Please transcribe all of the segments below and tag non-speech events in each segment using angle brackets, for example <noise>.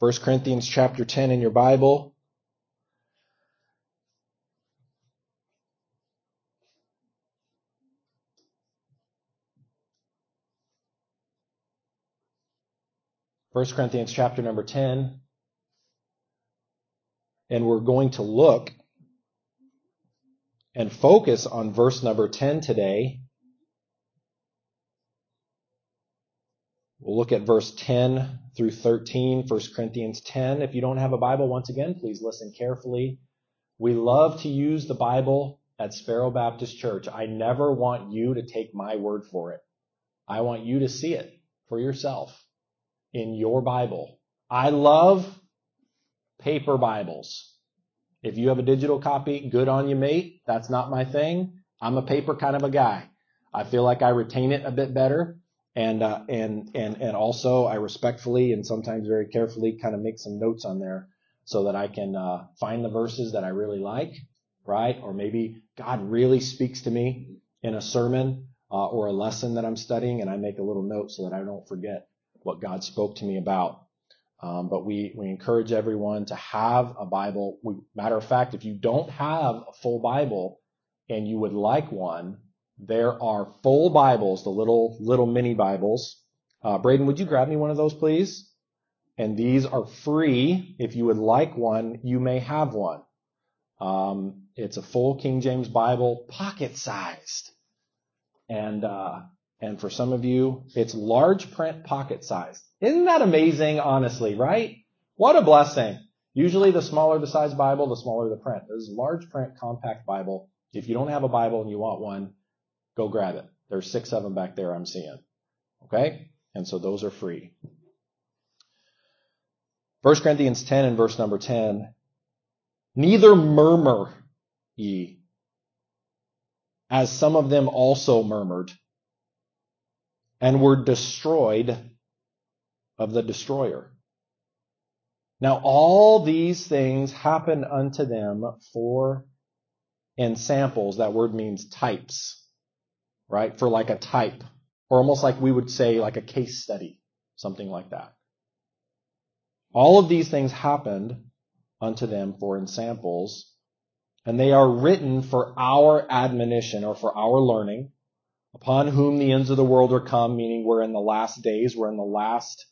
1 Corinthians chapter 10 in your Bible. First Corinthians chapter number 10. And we're going to look and focus on verse number 10 today. We'll look at verse 10 through 13, 1 Corinthians 10. If you don't have a Bible, once again, please listen carefully. We love to use the Bible at Sparrow Baptist Church. I never want you to take my word for it. I want you to see it for yourself in your Bible. I love paper Bibles. If you have a digital copy, good on you, mate. That's not my thing. I'm a paper kind of a guy. I feel like I retain it a bit better. And, uh, and, and, and also I respectfully and sometimes very carefully kind of make some notes on there so that I can, uh, find the verses that I really like, right? Or maybe God really speaks to me in a sermon, uh, or a lesson that I'm studying and I make a little note so that I don't forget what God spoke to me about. Um, but we, we encourage everyone to have a Bible. We, matter of fact, if you don't have a full Bible and you would like one, there are full Bibles, the little little mini Bibles. Uh, Braden, would you grab me one of those, please? And these are free. If you would like one, you may have one. Um, it's a full King James Bible, pocket sized, and uh, and for some of you, it's large print pocket sized. Isn't that amazing, honestly, right? What a blessing. Usually the smaller the size Bible, the smaller the print. This is large print compact Bible. If you don't have a Bible and you want one, go grab it. There's six of them back there I'm seeing. Okay? And so those are free. 1 Corinthians 10 and verse number 10. Neither murmur ye, as some of them also murmured and were destroyed of the destroyer. Now all these things happen unto them for ensamples. That word means types, right? For like a type, or almost like we would say like a case study, something like that. All of these things happened unto them for ensamples, and they are written for our admonition or for our learning, upon whom the ends of the world are come, meaning we're in the last days, we're in the last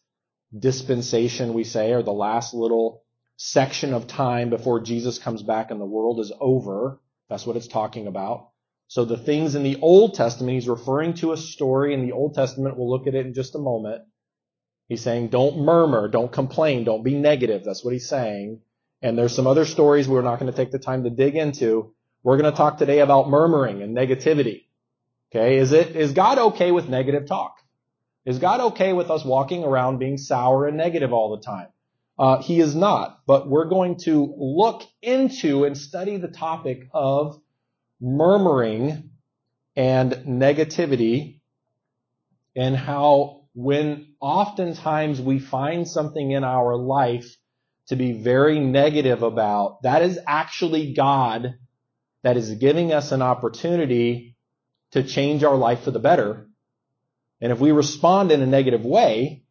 dispensation, we say, or the last little section of time before Jesus comes back and the world is over. That's what it's talking about. So the things in the Old Testament, he's referring to a story in the Old Testament. We'll look at it in just a moment. He's saying, don't murmur, don't complain, don't be negative. That's what he's saying. And there's some other stories we're not going to take the time to dig into. We're going to talk today about murmuring and negativity. Okay, is it, is God okay with negative talk? Is God okay with us walking around being sour and negative all the time? Uh, he is not, but we're going to look into and study the topic of murmuring and negativity and how when oftentimes we find something in our life to be very negative about, that is actually God that is giving us an opportunity to change our life for the better. And if we respond in a negative way,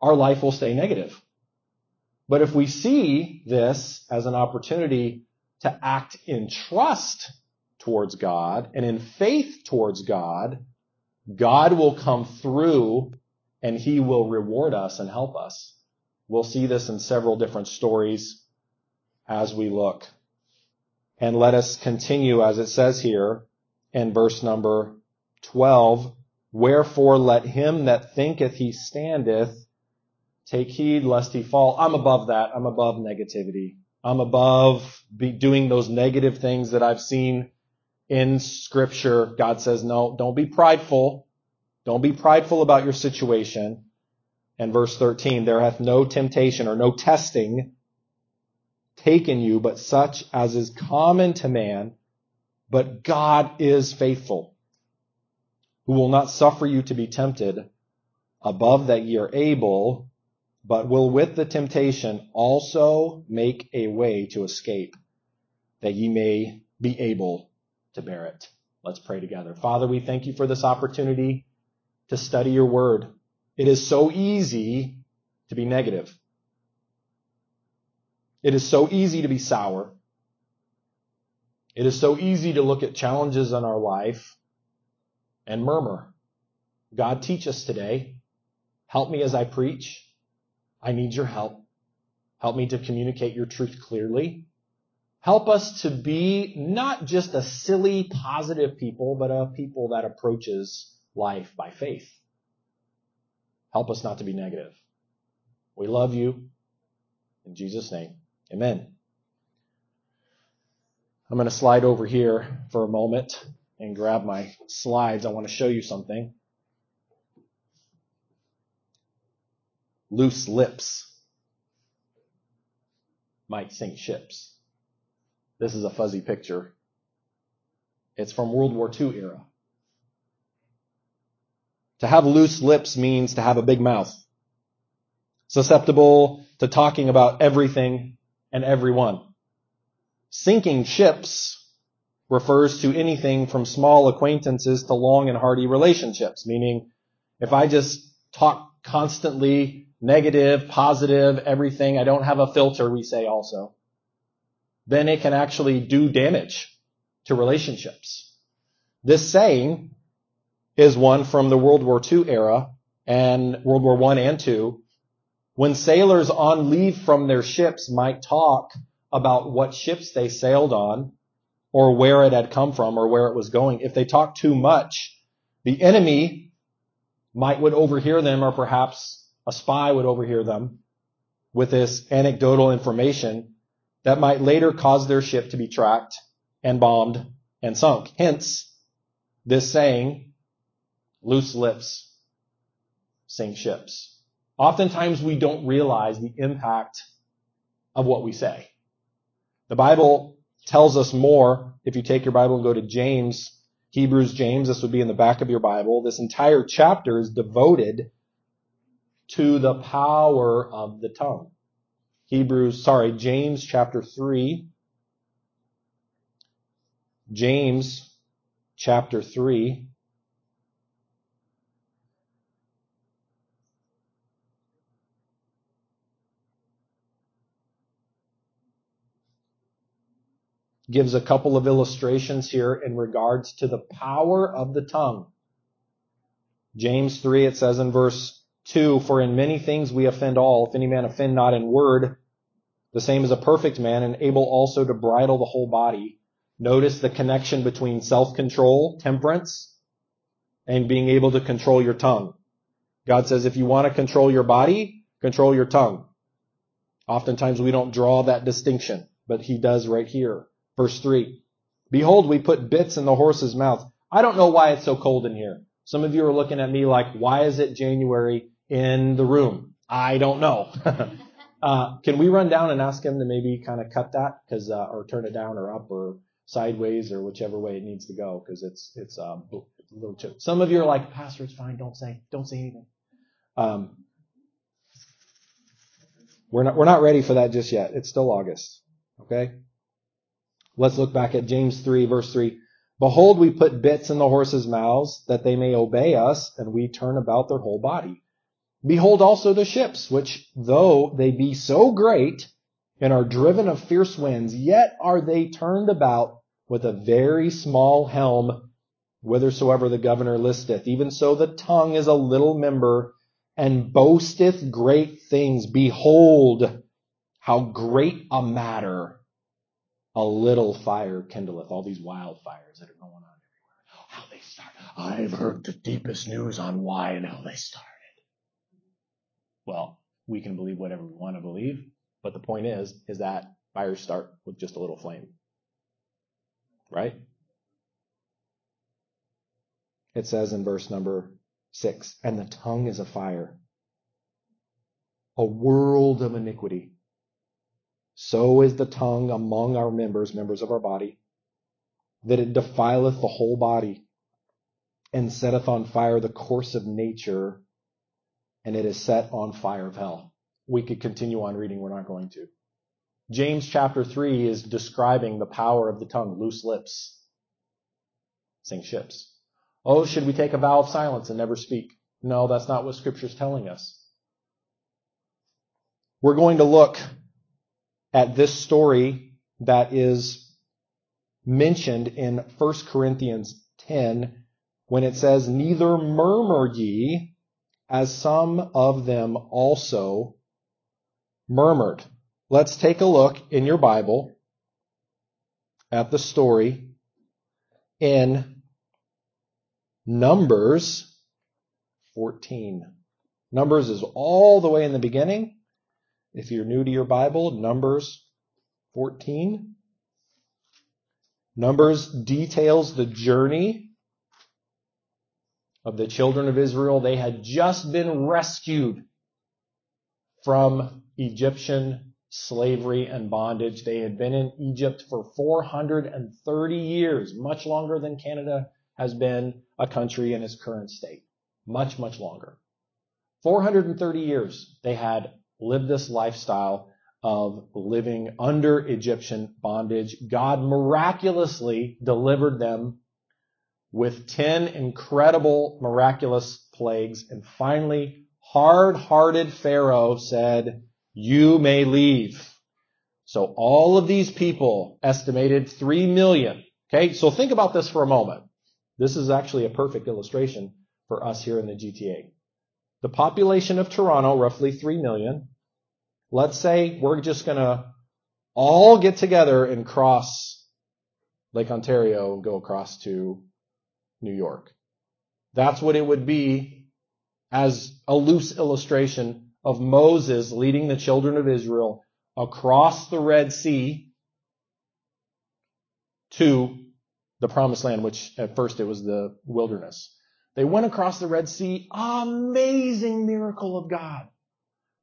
our life will stay negative. But if we see this as an opportunity to act in trust towards God and in faith towards God, God will come through and he will reward us and help us. We'll see this in several different stories as we look. And let us continue as it says here in verse number 12. Wherefore let him that thinketh he standeth take heed lest he fall. I'm above that. I'm above negativity. I'm above doing those negative things that I've seen in scripture. God says, no, don't be prideful. Don't be prideful about your situation. And verse 13, there hath no temptation or no testing taken you, but such as is common to man. But God is faithful, who will not suffer you to be tempted above that ye are able, but will with the temptation also make a way to escape, that ye may be able to bear it. Let's pray together. Father, we thank you for this opportunity to study your word. It is so easy to be negative. It is so easy to be sour. It is so easy to look at challenges in our life and murmur. God, teach us today. Help me as I preach. I need your help. Help me to communicate your truth clearly. Help us to be not just a silly, positive people, but a people that approaches life by faith. Help us not to be negative. We love you. In Jesus' name, amen. I'm going to slide over here for a moment and grab my slides. I want to show you something. Loose lips might sink ships. This is a fuzzy picture. It's from World War II era. To have loose lips means to have a big mouth. Susceptible to talking about everything and everyone. Sinking ships refers to anything from small acquaintances to long and hearty relationships, meaning if I just talk constantly negative, positive, everything, I don't have a filter, we say also, then it can actually do damage to relationships. This saying is one from the World War II era and World War I and II, when sailors on leave from their ships might talk about what ships they sailed on or where it had come from or where it was going. If they talked too much, the enemy might would overhear them or perhaps a spy would overhear them with this anecdotal information that might later cause their ship to be tracked and bombed and sunk. Hence, this saying, loose lips sink ships. Oftentimes we don't realize the impact of what we say. The Bible tells us more. If you take your Bible and go to James, Hebrews, James, this would be in the back of your Bible. This entire chapter is devoted to the power of the tongue. Hebrews, sorry, James chapter 3. James chapter 3. gives a couple of illustrations here in regards to the power of the tongue. James 3, it says in verse 2, For in many things we offend all. If any man offend not in word, the same as a perfect man and able also to bridle the whole body. Notice the connection between self-control, temperance, and being able to control your tongue. God says if you want to control your body, control your tongue. Oftentimes we don't draw that distinction, but he does right here. Verse 3. Behold, we put bits in the horse's mouth. I don't know why it's so cold in here. Some of you are looking at me like, why is it January in the room? I don't know. <laughs> uh, can we run down and ask him to maybe kind of cut that, because uh, or turn it down or up or sideways or whichever way it needs to go, because it's it's um, a little too. Some of you are like, Pastor, it's fine. Don't say don't say anything. Um, we're not we're not ready for that just yet. It's still August. Okay. Let's look back at James 3 verse 3. Behold, we put bits in the horses' mouths that they may obey us, and we turn about their whole body. Behold also the ships, which though they be so great and are driven of fierce winds, yet are they turned about with a very small helm, whithersoever the governor listeth. Even so the tongue is a little member and boasteth great things. Behold, how great a matter a little fire kindleth. All these wildfires that are going on everywhere. How they start. I've heard the deepest news on why and how they started. Well, we can believe whatever we want to believe, but the point is, is that fires start with just a little flame. Right? It says in verse number six, and the tongue is a fire, a world of iniquity. So is the tongue among our members, members of our body, that it defileth the whole body, and setteth on fire the course of nature, and it is set on fire of hell. We could continue on reading, we're not going to. James chapter 3 is describing the power of the tongue, loose lips, sink ships. Oh, should we take a vow of silence and never speak? No, that's not what scripture's telling us. We're going to look at this story that is mentioned in 1 Corinthians 10 when it says, Neither murmur ye, as some of them also murmured. Let's take a look in your Bible at the story in Numbers 14. Numbers is all the way in the beginning. If you're new to your Bible, Numbers 14. Numbers details the journey of the children of Israel. They had just been rescued from Egyptian slavery and bondage. They had been in Egypt for 430 years, much longer than Canada has been a country in its current state. Much, much longer. 430 years they had lived this lifestyle of living under Egyptian bondage. God miraculously delivered them with 10 incredible miraculous plagues. And finally, hard-hearted Pharaoh said, you may leave. So all of these people estimated 3 million. Okay, so think about this for a moment. This is actually a perfect illustration for us here in the GTA. The population of Toronto, roughly 3 million. Let's say we're just going to all get together and cross Lake Ontario and go across to New York. That's what it would be as a loose illustration of Moses leading the children of Israel across the Red Sea to the promised land, which at first it was the wilderness. They went across the Red Sea, amazing miracle of God.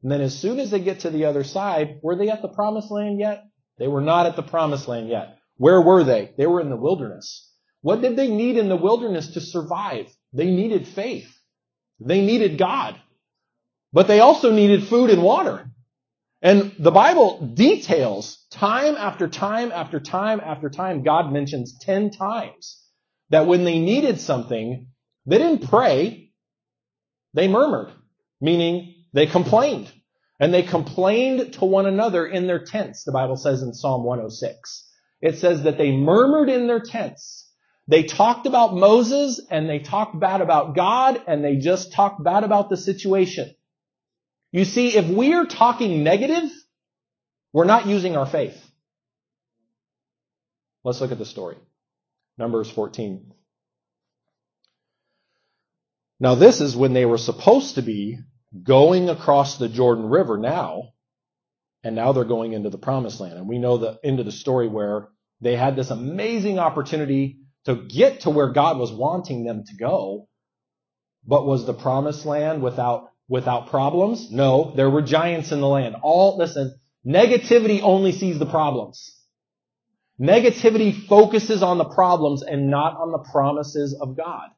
And then as soon as they get to the other side, were they at the promised land yet? They were not at the promised land yet. Where were they? They were in the wilderness. What did they need in the wilderness to survive? They needed faith. They needed God. But they also needed food and water. And the Bible details time after time after time after time, God mentions 10 times that when they needed something, they didn't pray, they murmured, meaning they complained. And they complained to one another in their tents, the Bible says in Psalm 106. It says that they murmured in their tents. They talked about Moses and they talked bad about God and they just talked bad about the situation. You see, if we are talking negative, we're not using our faith. Let's look at the story. Numbers 14. Now this is when they were supposed to be going across the Jordan River now, and now they're going into the promised land. And we know the end of the story where they had this amazing opportunity to get to where God was wanting them to go, but was the promised land without without problems? No, there were giants in the land. All, listen, negativity only sees the problems. Negativity focuses on the problems and not on the promises of God.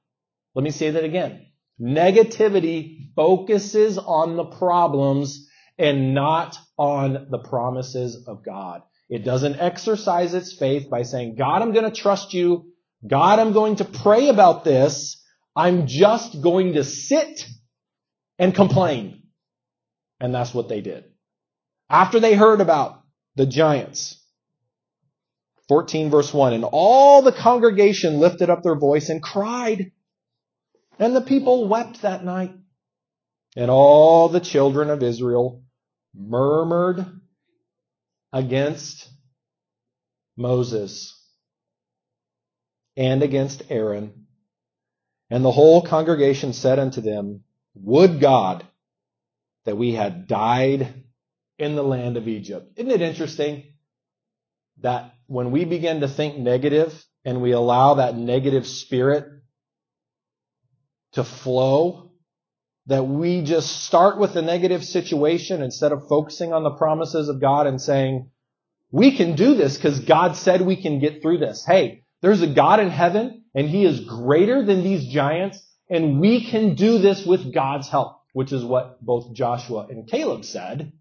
Let me say that again. Negativity focuses on the problems and not on the promises of God. It doesn't exercise its faith by saying, God, I'm going to trust you. God, I'm going to pray about this. I'm just going to sit and complain. And that's what they did. After they heard about the giants, 14 verse 1, and all the congregation lifted up their voice and cried, and the people wept that night. And all the children of Israel murmured against Moses and against Aaron. And the whole congregation said unto them, would God that we had died in the land of Egypt. Isn't it interesting that when we begin to think negative and we allow that negative spirit to flow, that we just start with the negative situation instead of focusing on the promises of God and saying, we can do this because God said we can get through this. Hey, there's a God in heaven and he is greater than these giants and we can do this with God's help, which is what both Joshua and Caleb said.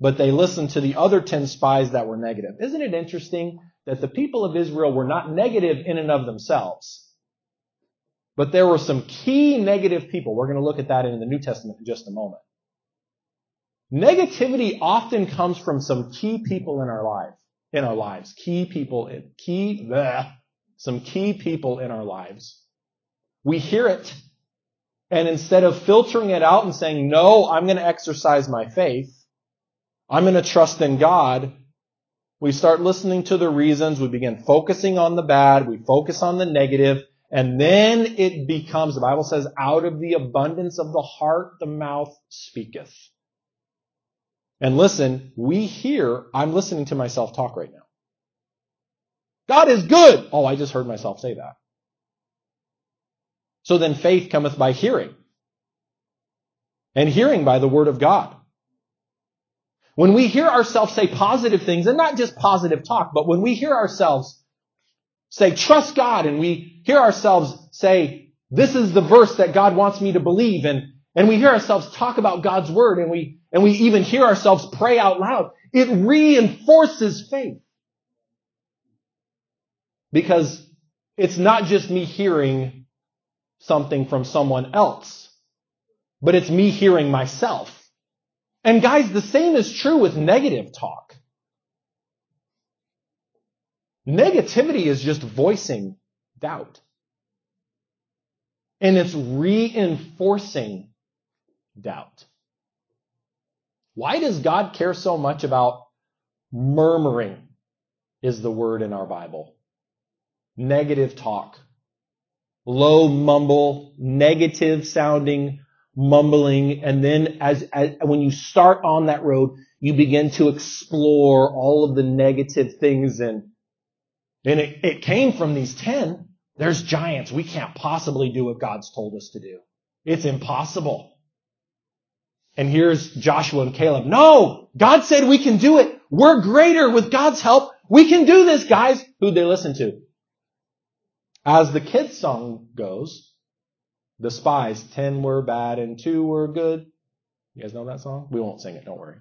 But they listened to the other 10 spies that were negative. Isn't it interesting that the people of Israel were not negative in and of themselves? But there were some key negative people. We're going to look at that in the New Testament in just a moment. Negativity often comes from some key people in our life, in our lives. Key people, key, bleh, some key people in our lives. We hear it, and instead of filtering it out and saying, no, I'm going to exercise my faith, I'm going to trust in God, we start listening to the reasons, we begin focusing on the bad, we focus on the negative, and then it becomes, the Bible says, out of the abundance of the heart, the mouth speaketh. And listen, we hear, I'm listening to myself talk right now. God is good! Oh, I just heard myself say that. So then faith cometh by hearing. And hearing by the word of God. When we hear ourselves say positive things, and not just positive talk, but when we hear ourselves say, trust God, and we hear ourselves say, this is the verse that God wants me to believe, and, and we hear ourselves talk about God's word, and we, and we even hear ourselves pray out loud, it reinforces faith. Because it's not just me hearing something from someone else, but it's me hearing myself. And guys, the same is true with negative talk. Negativity is just voicing doubt. And it's reinforcing doubt. Why does God care so much about murmuring is the word in our Bible? Negative talk. Low mumble, negative sounding mumbling, and then as, as when you start on that road, you begin to explore all of the negative things and and it, it came from these ten. There's giants. We can't possibly do what God's told us to do. It's impossible. And here's Joshua and Caleb. No! God said we can do it. We're greater with God's help. We can do this, guys. Who'd they listen to? As the kids song goes, the spies, ten were bad and two were good. You guys know that song? We won't sing it, don't worry.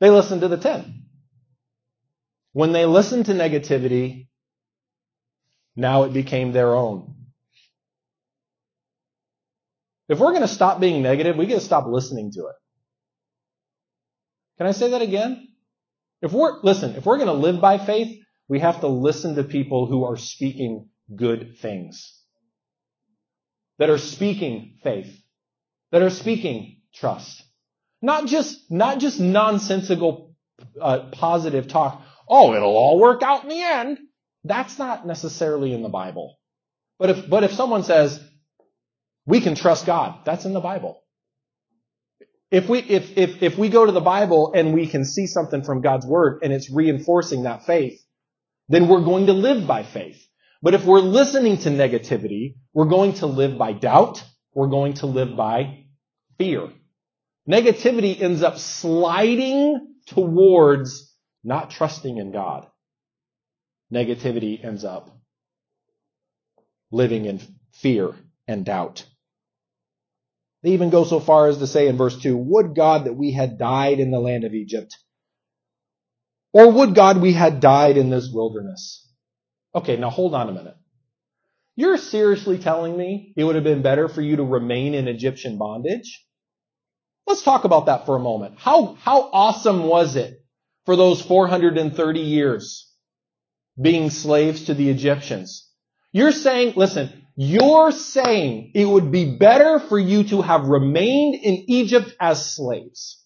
They listened to the ten. When they listened to negativity, now it became their own. If we're going to stop being negative, we got to stop listening to it. Can I say that again? If we're, listen, if we're going to live by faith, we have to listen to people who are speaking good things that are speaking faith, that are speaking trust. Not just, not just nonsensical, uh, positive talk. Oh, it'll all work out in the end. That's not necessarily in the Bible. But if, but if someone says, we can trust God, that's in the Bible. If we, if, if, if we go to the Bible and we can see something from God's Word and it's reinforcing that faith, then we're going to live by faith. But if we're listening to negativity, we're going to live by doubt. We're going to live by fear. Negativity ends up sliding towards not trusting in God. Negativity ends up living in fear and doubt. They even go so far as to say in verse 2, Would God that we had died in the land of Egypt. Or would God we had died in this wilderness. Okay, now hold on a minute. You're seriously telling me it would have been better for you to remain in Egyptian bondage? Let's talk about that for a moment. How, how awesome was it for those 430 years being slaves to the Egyptians? You're saying, listen, you're saying it would be better for you to have remained in Egypt as slaves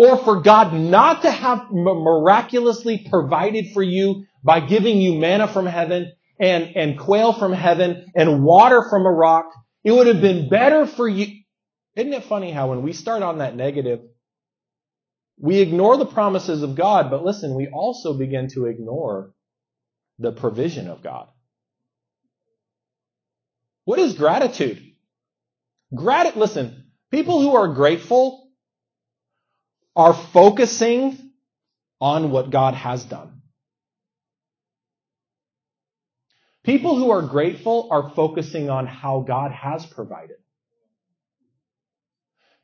or for God not to have miraculously provided for you by giving you manna from heaven and, and quail from heaven and water from a rock. It would have been better for you. Isn't it funny how when we start on that negative, we ignore the promises of God, but listen, we also begin to ignore the provision of God. What is gratitude? Grat- listen, people who are grateful are focusing on what God has done. People who are grateful are focusing on how God has provided.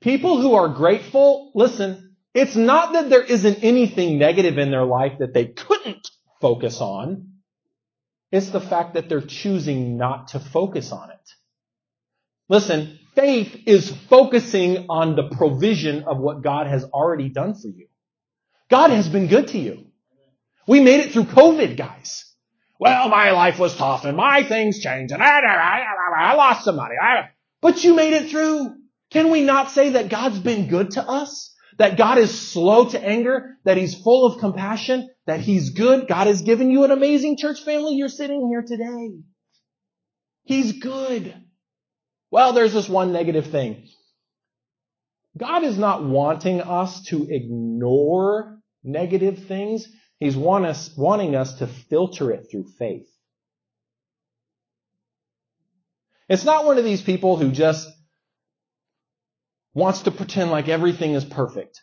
People who are grateful, listen, it's not that there isn't anything negative in their life that they couldn't focus on. It's the fact that they're choosing not to focus on it. Listen, faith is focusing on the provision of what God has already done for you. God has been good to you. We made it through COVID, guys. Well, my life was tough and my things changed and I, I, I, I lost some money. But you made it through. Can we not say that God's been good to us? That God is slow to anger, that He's full of compassion, that He's good. God has given you an amazing church family. You're sitting here today. He's good. Well, there's this one negative thing. God is not wanting us to ignore negative things. He's want us, wanting us to filter it through faith. It's not one of these people who just wants to pretend like everything is perfect.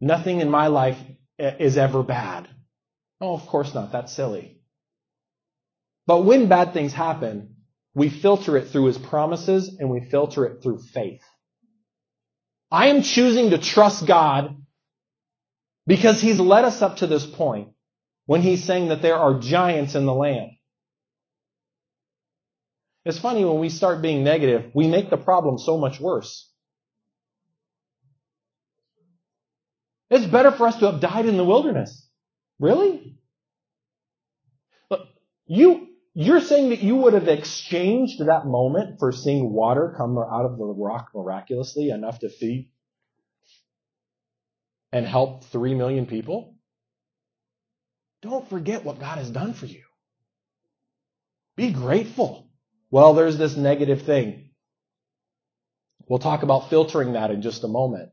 Nothing in my life eh, is ever bad. Oh, of course not. That's silly. But when bad things happen, we filter it through his promises and we filter it through faith. I am choosing to trust God because he's led us up to this point when he's saying that there are giants in the land. It's funny when we start being negative, we make the problem so much worse. It's better for us to have died in the wilderness. Really? Look, you, you're saying that you would have exchanged that moment for seeing water come out of the rock miraculously enough to feed and help three million people? Don't forget what God has done for you. Be grateful. Well, there's this negative thing. We'll talk about filtering that in just a moment.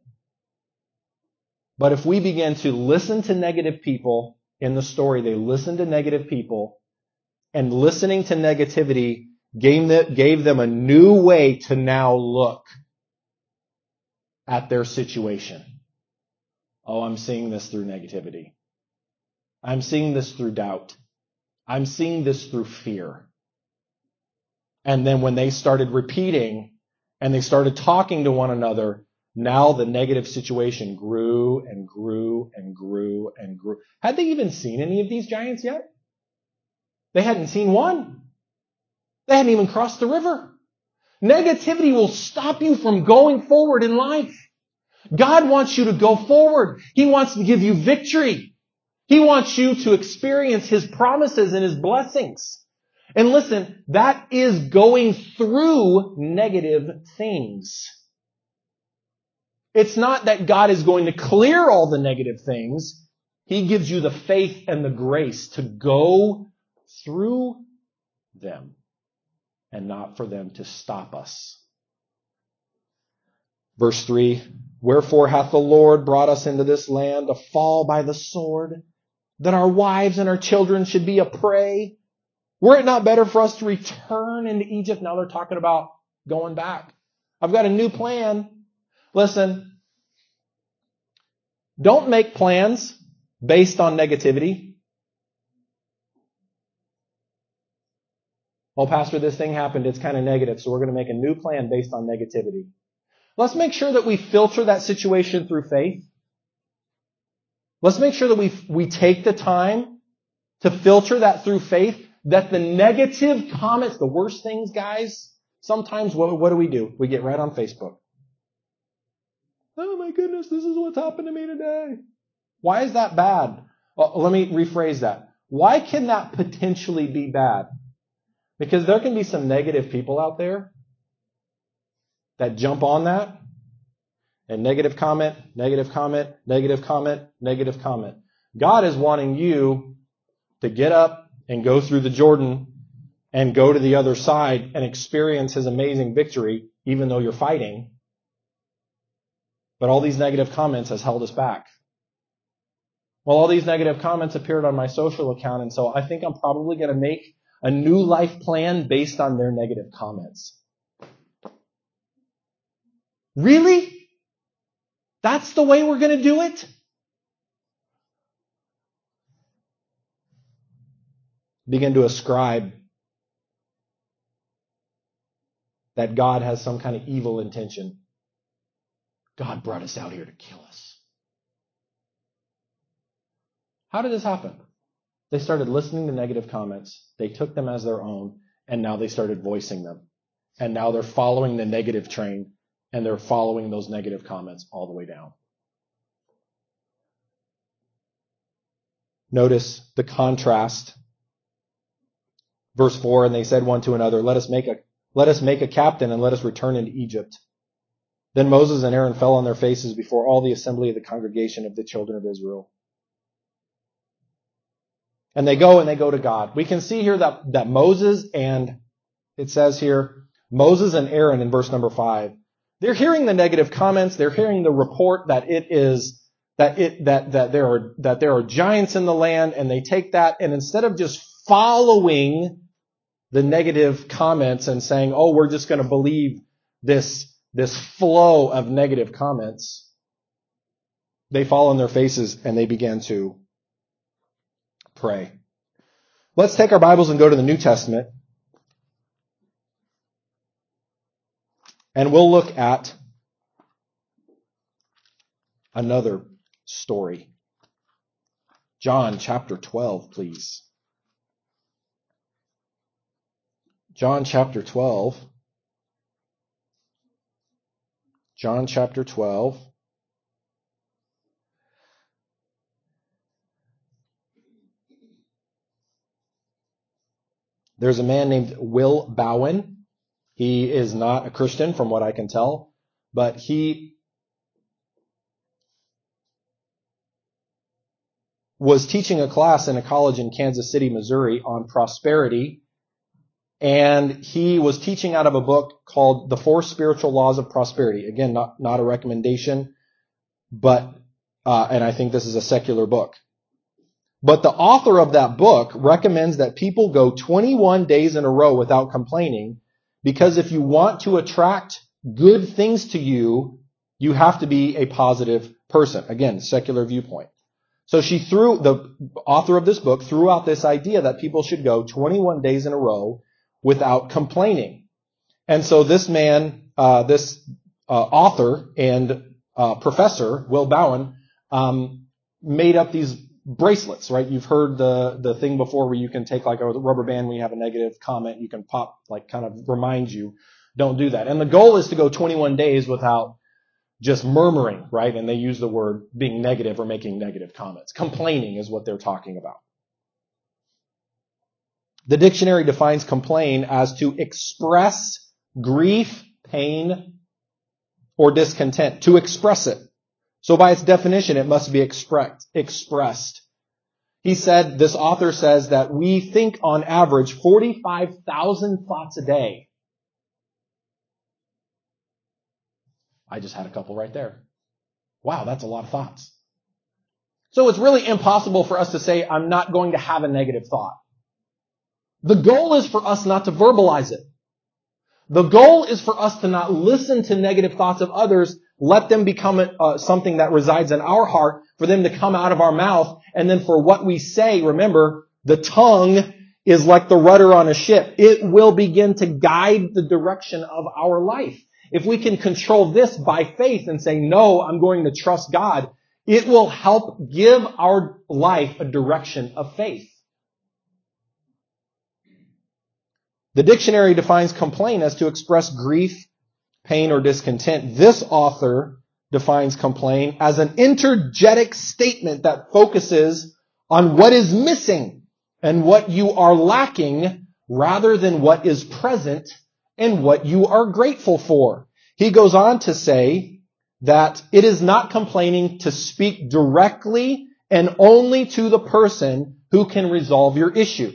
But if we begin to listen to negative people in the story, they listen to negative people, and listening to negativity gave them a new way to now look at their situation. Oh, I'm seeing this through negativity. I'm seeing this through doubt. I'm seeing this through fear. And then when they started repeating and they started talking to one another, now the negative situation grew and grew and grew and grew. Had they even seen any of these giants yet? They hadn't seen one. They hadn't even crossed the river. Negativity will stop you from going forward in life. God wants you to go forward. He wants to give you victory. He wants you to experience His promises and His blessings. And listen, that is going through negative things. It's not that God is going to clear all the negative things. He gives you the faith and the grace to go through them and not for them to stop us. Verse 3 Wherefore hath the Lord brought us into this land to fall by the sword, that our wives and our children should be a prey? Were it not better for us to return into Egypt? Now they're talking about going back. I've got a new plan. Listen, don't make plans based on negativity. Well, Pastor, this thing happened. It's kind of negative, so we're going to make a new plan based on negativity. Let's make sure that we filter that situation through faith. Let's make sure that we, we take the time to filter that through faith, that the negative comments, the worst things, guys, sometimes what, what do we do? We get right on Facebook. Oh my goodness, this is what's happened to me today. Why is that bad? Well, let me rephrase that. Why can that potentially be bad? Because there can be some negative people out there that jump on that and negative comment, negative comment, negative comment, negative comment. God is wanting you to get up and go through the Jordan and go to the other side and experience his amazing victory, even though you're fighting. But all these negative comments has held us back. Well, all these negative comments appeared on my social account, and so I think I'm probably going to make a new life plan based on their negative comments. Really? That's the way we're going to do it? Begin to ascribe that God has some kind of evil intention. God brought us out here to kill us. How did this happen? They started listening to negative comments. They took them as their own, and now they started voicing them. And now they're following the negative train and they're following those negative comments all the way down. Notice the contrast. Verse 4, and they said one to another, let us make a, let us make a captain and let us return into Egypt. Then Moses and Aaron fell on their faces before all the assembly of the congregation of the children of Israel. And they go and they go to God. We can see here that, that Moses and it says here, Moses and Aaron in verse number five, they're hearing the negative comments. They're hearing the report that it is, that it, that, that there are, that there are giants in the land and they take that and instead of just following the negative comments and saying, oh, we're just going to believe this, this flow of negative comments, they fall on their faces and they begin to pray. Let's take our Bibles and go to the New Testament. And we'll look at another story. John chapter 12, please. John chapter 12. John chapter 12. There's a man named Will Bowen. He is not a Christian from what I can tell, but he was teaching a class in a college in Kansas City, Missouri on prosperity and he was teaching out of a book called The Four Spiritual Laws of Prosperity. Again, not, not a recommendation, but, uh, and I think this is a secular book. But the author of that book recommends that people go 21 days in a row without complaining because if you want to attract good things to you, you have to be a positive person. Again, secular viewpoint. So she threw, the author of this book threw out this idea that people should go 21 days in a row without complaining. And so this man, uh, this uh, author and uh, professor, Will Bowen, um, made up these bracelets, right? You've heard the the thing before where you can take like a rubber band when you have a negative comment, you can pop like kind of remind you. Don't do that. And the goal is to go 21 days without just murmuring, right? And they use the word being negative or making negative comments. Complaining is what they're talking about. The dictionary defines complain as to express grief, pain, or discontent. To express it. So by its definition, it must be expressed. He said, this author says that we think on average 45,000 thoughts a day. I just had a couple right there. Wow, that's a lot of thoughts. So it's really impossible for us to say, I'm not going to have a negative thought. The goal is for us not to verbalize it. The goal is for us to not listen to negative thoughts of others, let them become uh, something that resides in our heart, for them to come out of our mouth, and then for what we say, remember, the tongue is like the rudder on a ship. It will begin to guide the direction of our life. If we can control this by faith and say, no, I'm going to trust God, it will help give our life a direction of faith. The dictionary defines complain as to express grief, pain, or discontent. This author defines complain as an interjetic statement that focuses on what is missing and what you are lacking rather than what is present and what you are grateful for. He goes on to say that it is not complaining to speak directly and only to the person who can resolve your issue.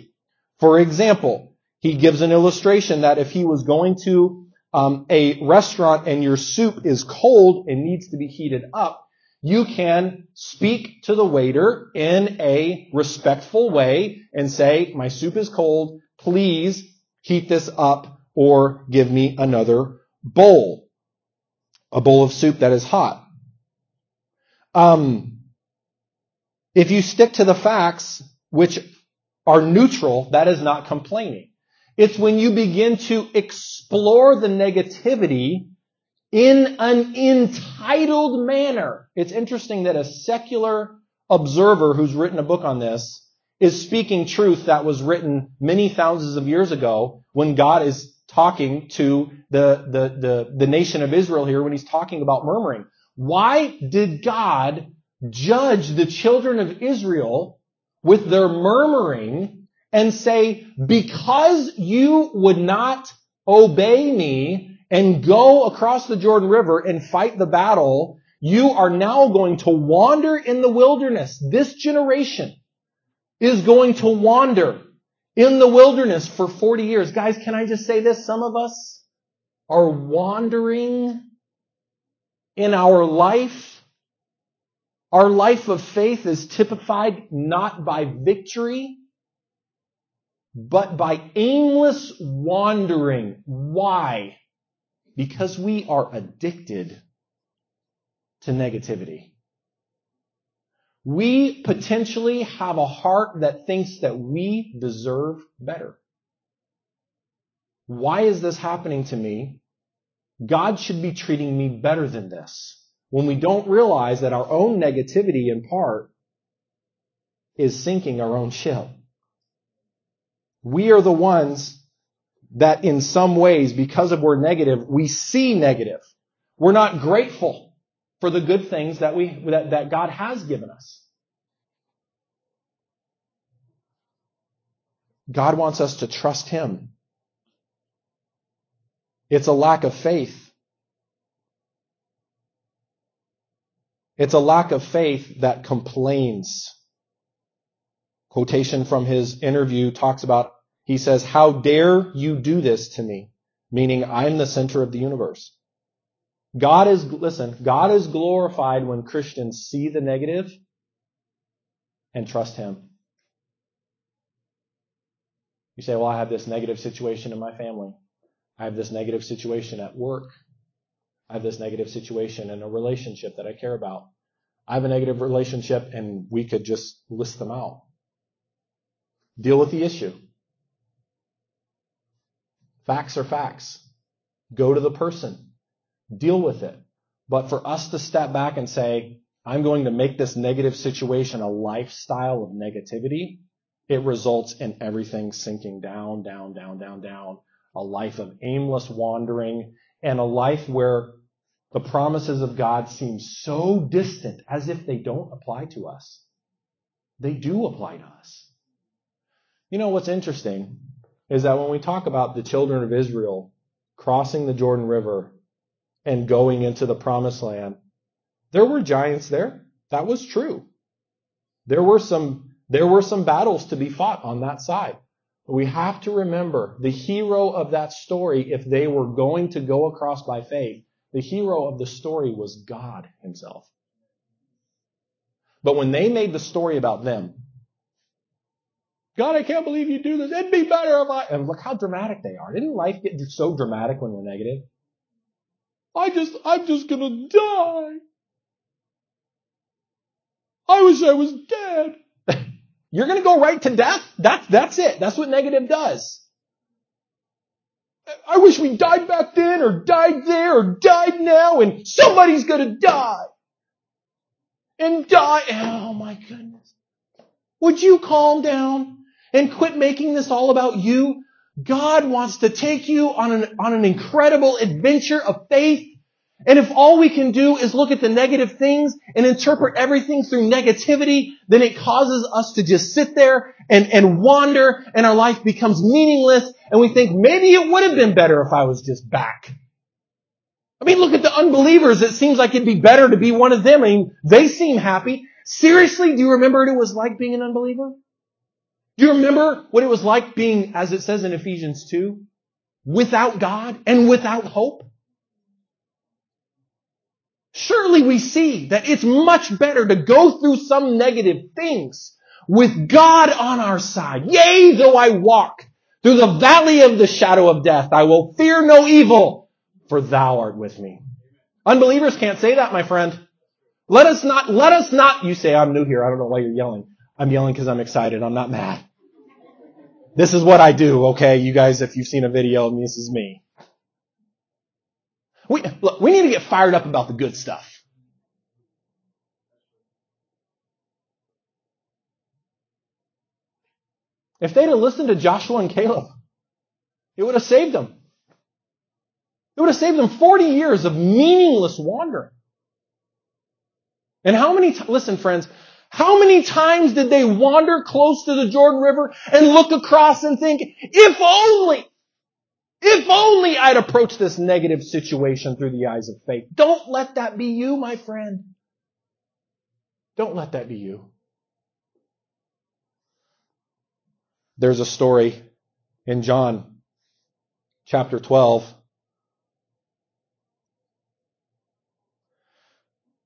For example, he gives an illustration that if he was going to um, a restaurant and your soup is cold and needs to be heated up, you can speak to the waiter in a respectful way and say, my soup is cold, please heat this up or give me another bowl. A bowl of soup that is hot. Um, if you stick to the facts, which are neutral, that is not complaining. It's when you begin to explore the negativity in an entitled manner. It's interesting that a secular observer who's written a book on this is speaking truth that was written many thousands of years ago when God is talking to the, the, the, the nation of Israel here when he's talking about murmuring. Why did God judge the children of Israel with their murmuring and say, because you would not obey me and go across the Jordan River and fight the battle, you are now going to wander in the wilderness. This generation is going to wander in the wilderness for 40 years. Guys, can I just say this? Some of us are wandering in our life. Our life of faith is typified not by victory, but by aimless wandering. Why? Because we are addicted to negativity. We potentially have a heart that thinks that we deserve better. Why is this happening to me? God should be treating me better than this. When we don't realize that our own negativity in part is sinking our own ship. We are the ones that in some ways, because of we're negative, we see negative. We're not grateful for the good things that we, that, that God has given us. God wants us to trust Him. It's a lack of faith. It's a lack of faith that complains. Quotation from his interview talks about, he says, how dare you do this to me? Meaning I'm the center of the universe. God is, listen, God is glorified when Christians see the negative and trust Him. You say, well, I have this negative situation in my family. I have this negative situation at work. I have this negative situation in a relationship that I care about. I have a negative relationship and we could just list them out. Deal with the issue. Facts are facts. Go to the person. Deal with it. But for us to step back and say, I'm going to make this negative situation a lifestyle of negativity, it results in everything sinking down, down, down, down, down. A life of aimless wandering and a life where the promises of God seem so distant as if they don't apply to us. They do apply to us. You know what's interesting is that when we talk about the children of Israel crossing the Jordan River and going into the promised land, there were giants there. That was true. There were some, there were some battles to be fought on that side. But we have to remember the hero of that story, if they were going to go across by faith, the hero of the story was God himself. But when they made the story about them, God, I can't believe you do this. It'd be better if I, and look how dramatic they are. Didn't life get so dramatic when we're negative? I just, I'm just gonna die. I wish I was dead. <laughs> You're gonna go right to death? That's, that's it. That's what negative does. I wish we died back then or died there or died now and somebody's gonna die. And die. Oh my goodness. Would you calm down and quit making this all about you? God wants to take you on an, on an incredible adventure of faith and if all we can do is look at the negative things and interpret everything through negativity, then it causes us to just sit there and, and wander and our life becomes meaningless and we think maybe it would have been better if I was just back. I mean, look at the unbelievers. It seems like it'd be better to be one of them. I mean, they seem happy. Seriously, do you remember what it was like being an unbeliever? Do you remember what it was like being, as it says in Ephesians 2, without God and without hope? Surely we see that it's much better to go through some negative things with God on our side. Yea, though I walk through the valley of the shadow of death, I will fear no evil, for thou art with me. Unbelievers can't say that, my friend. Let us not, let us not, you say, I'm new here. I don't know why you're yelling. I'm yelling because I'm excited. I'm not mad. This is what I do, okay? You guys, if you've seen a video, this is me. We, look, we need to get fired up about the good stuff. If they'd have listened to Joshua and Caleb, it would have saved them. It would have saved them 40 years of meaningless wandering. And how many, t- listen friends, how many times did they wander close to the Jordan River and look across and think, if only, if only I'd approach this negative situation through the eyes of faith. Don't let that be you, my friend. Don't let that be you. There's a story in John chapter 12.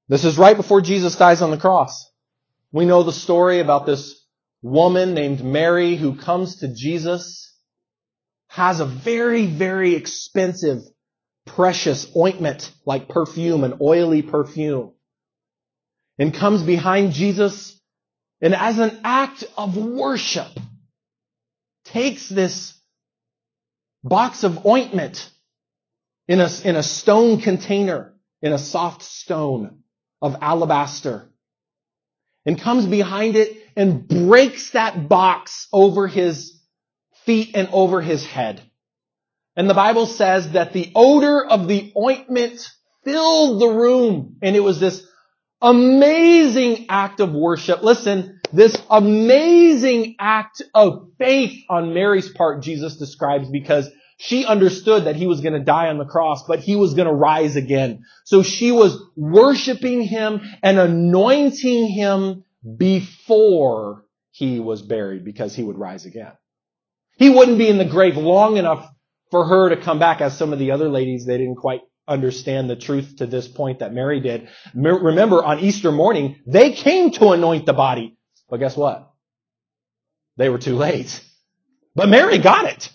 This is right before Jesus dies on the cross. We know the story about this woman named Mary who comes to Jesus, has a very, very expensive, precious ointment like perfume, an oily perfume, and comes behind Jesus and as an act of worship takes this box of ointment in a, in a stone container, in a soft stone of alabaster, and comes behind it and breaks that box over his feet and over his head. And the Bible says that the odor of the ointment filled the room, and it was this amazing act of worship. Listen, this amazing act of faith on Mary's part Jesus describes because she understood that he was going to die on the cross, but he was going to rise again. So she was worshiping him and anointing him before he was buried because he would rise again. He wouldn't be in the grave long enough for her to come back as some of the other ladies, they didn't quite understand the truth to this point that Mary did. Remember on Easter morning, they came to anoint the body. But guess what? They were too late. But Mary got it.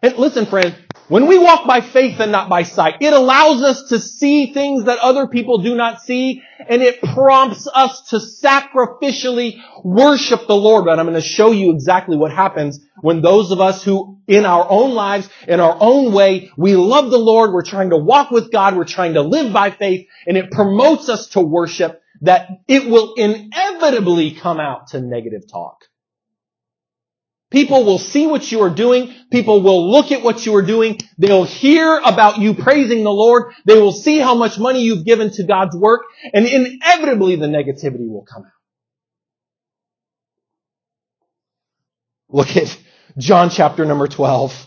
And listen, friend, when we walk by faith and not by sight, it allows us to see things that other people do not see, and it prompts us to sacrificially worship the Lord. But I'm going to show you exactly what happens when those of us who, in our own lives, in our own way, we love the Lord, we're trying to walk with God, we're trying to live by faith, and it promotes us to worship, that it will inevitably come out to negative talk. People will see what you are doing. People will look at what you are doing. They'll hear about you praising the Lord. They will see how much money you've given to God's work. And inevitably the negativity will come out. Look at John chapter number 12.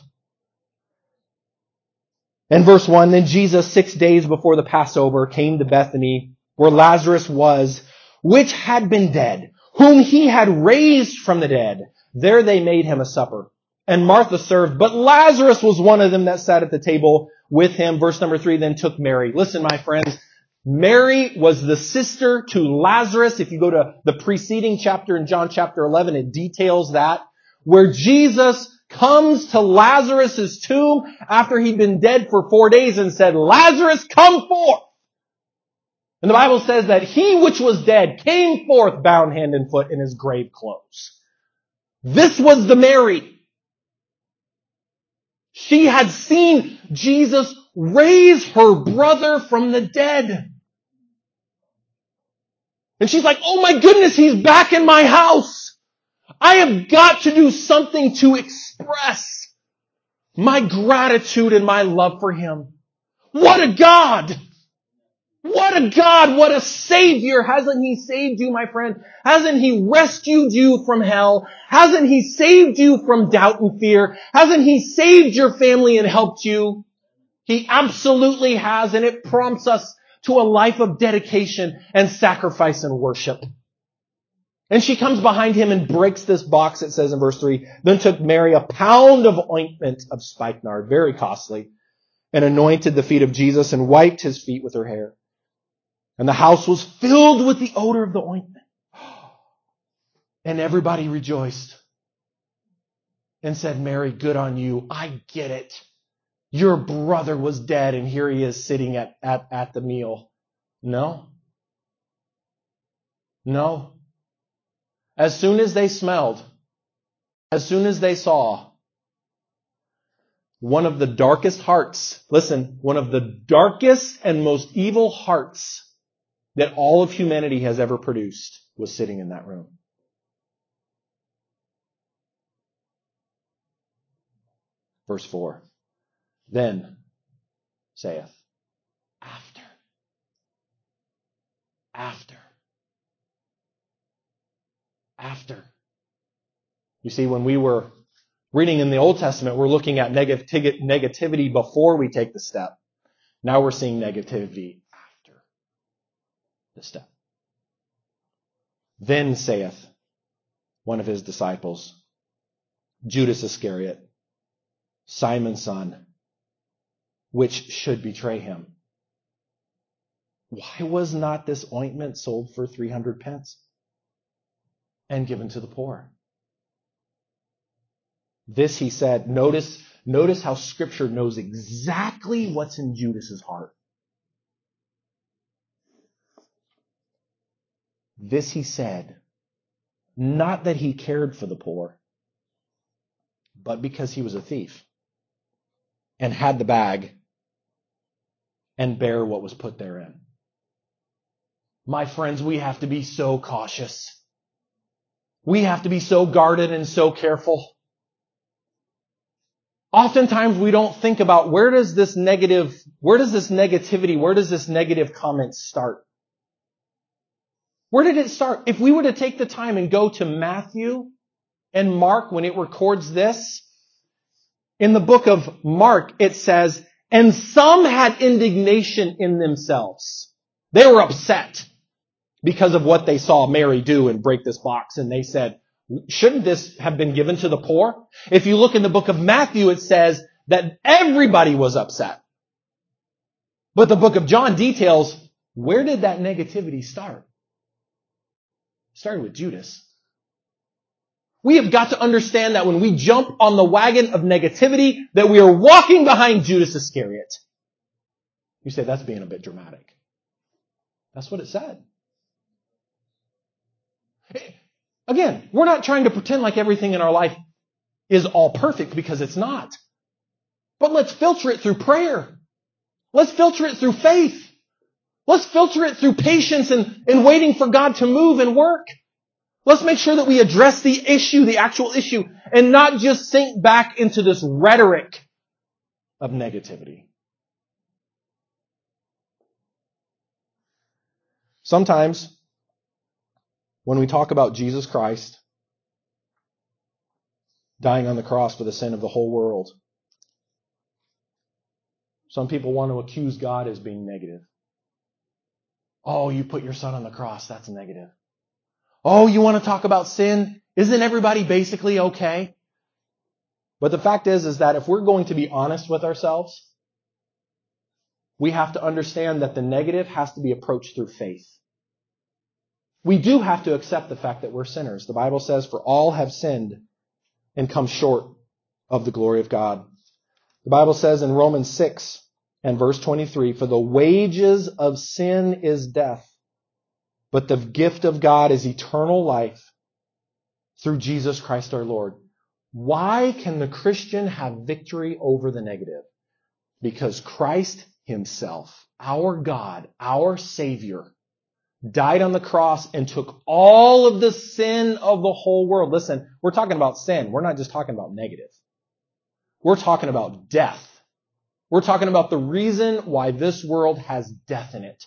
And verse 1, Then Jesus, six days before the Passover, came to Bethany, where Lazarus was, which had been dead, whom he had raised from the dead. There they made him a supper. And Martha served, but Lazarus was one of them that sat at the table with him. Verse number three then took Mary. Listen, my friends, Mary was the sister to Lazarus. If you go to the preceding chapter in John chapter 11, it details that. Where Jesus comes to Lazarus' tomb after he'd been dead for four days and said, Lazarus, come forth. And the Bible says that he which was dead came forth bound hand and foot in his grave clothes. This was the Mary. She had seen Jesus raise her brother from the dead. And she's like, oh my goodness, he's back in my house. I have got to do something to express my gratitude and my love for him. What a God! What a God, what a Savior. Hasn't He saved you, my friend? Hasn't He rescued you from hell? Hasn't He saved you from doubt and fear? Hasn't He saved your family and helped you? He absolutely has, and it prompts us to a life of dedication and sacrifice and worship. And she comes behind him and breaks this box, it says in verse 3, then took Mary a pound of ointment of spikenard, very costly, and anointed the feet of Jesus and wiped his feet with her hair. And the house was filled with the odor of the ointment. And everybody rejoiced and said, Mary, good on you. I get it. Your brother was dead and here he is sitting at, at, at the meal. No. No. As soon as they smelled, as soon as they saw, one of the darkest hearts, listen, one of the darkest and most evil hearts that all of humanity has ever produced was sitting in that room. Verse 4. Then saith, after. After. After. You see, when we were reading in the Old Testament, we're looking at negativity before we take the step. Now we're seeing negativity the step. Then saith one of his disciples, Judas Iscariot, Simon's son, which should betray him. Why was not this ointment sold for 300 pence and given to the poor? This he said, notice, notice how scripture knows exactly what's in Judas's heart. This he said, not that he cared for the poor, but because he was a thief and had the bag and bear what was put therein. My friends, we have to be so cautious. We have to be so guarded and so careful. Oftentimes we don't think about where does this negative, where does this negativity, where does this negative comment start? Where did it start? If we were to take the time and go to Matthew and Mark when it records this, in the book of Mark, it says, and some had indignation in themselves. They were upset because of what they saw Mary do and break this box. And they said, shouldn't this have been given to the poor? If you look in the book of Matthew, it says that everybody was upset. But the book of John details where did that negativity start? Started with Judas. We have got to understand that when we jump on the wagon of negativity, that we are walking behind Judas Iscariot. You say that's being a bit dramatic. That's what it said. Again, we're not trying to pretend like everything in our life is all perfect because it's not. But let's filter it through prayer. Let's filter it through faith. Let's filter it through patience and, and waiting for God to move and work. Let's make sure that we address the issue, the actual issue, and not just sink back into this rhetoric of negativity. Sometimes, when we talk about Jesus Christ dying on the cross for the sin of the whole world, some people want to accuse God as being negative. Oh, you put your son on the cross, that's negative. Oh, you want to talk about sin? Isn't everybody basically okay? But the fact is, is that if we're going to be honest with ourselves, we have to understand that the negative has to be approached through faith. We do have to accept the fact that we're sinners. The Bible says, for all have sinned and come short of the glory of God. The Bible says in Romans 6 and verse 23, for the wages of sin is death, but the gift of God is eternal life through Jesus Christ our Lord. Why can the Christian have victory over the negative? Because Christ himself, our God, our Savior, died on the cross and took all of the sin of the whole world. Listen, we're talking about sin. We're not just talking about negative. We're talking about death. We're talking about the reason why this world has death in it.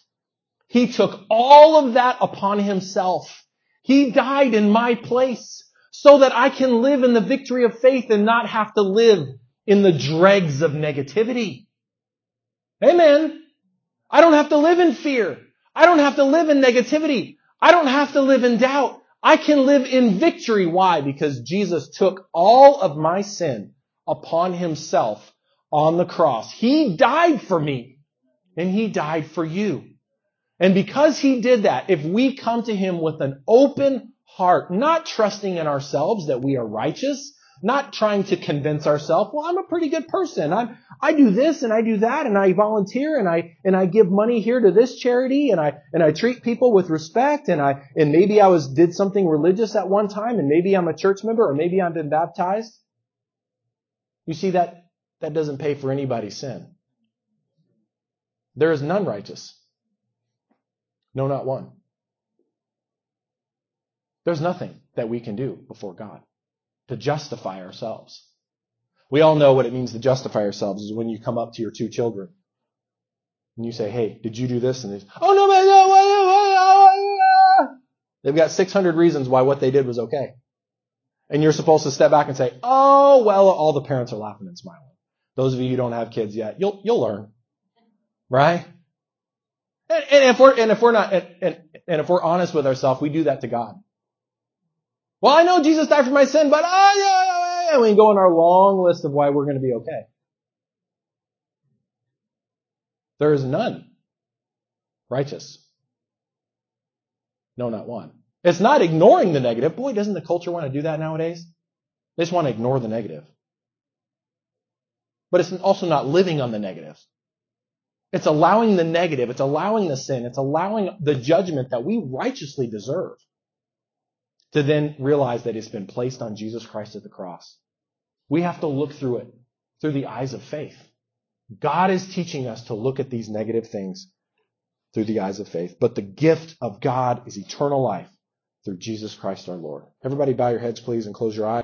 He took all of that upon himself. He died in my place so that I can live in the victory of faith and not have to live in the dregs of negativity. Amen. I don't have to live in fear. I don't have to live in negativity. I don't have to live in doubt. I can live in victory. Why? Because Jesus took all of my sin upon himself on the cross. He died for me and he died for you. And because he did that, if we come to him with an open heart, not trusting in ourselves that we are righteous, not trying to convince ourselves, well, I'm a pretty good person. I I do this and I do that and I volunteer and I and I give money here to this charity and I and I treat people with respect and I and maybe I was did something religious at one time and maybe I'm a church member or maybe I've been baptized. You see that that doesn't pay for anybody's sin. There is none righteous. No, not one. There's nothing that we can do before God to justify ourselves. We all know what it means to justify ourselves is when you come up to your two children And you say, hey, did you do this? And they oh no, man, no, no, no." They've got 600 reasons why what they did was okay. And you're supposed to step back and say, oh, well, all the parents are laughing and smiling. Those of you who don't have kids yet, you'll, you'll learn. Right? And, and if we're, and if we're not, and, and, and if we're honest with ourselves, we do that to God. Well, I know Jesus died for my sin, but ah, I, yeah, yeah. we go on our long list of why we're going to be okay. There is none righteous. No, not one. It's not ignoring the negative. Boy, doesn't the culture want to do that nowadays? They just want to ignore the negative. But it's also not living on the negative. It's allowing the negative. It's allowing the sin. It's allowing the judgment that we righteously deserve to then realize that it's been placed on Jesus Christ at the cross. We have to look through it through the eyes of faith. God is teaching us to look at these negative things through the eyes of faith. But the gift of God is eternal life through Jesus Christ our Lord. Everybody bow your heads, please, and close your eyes.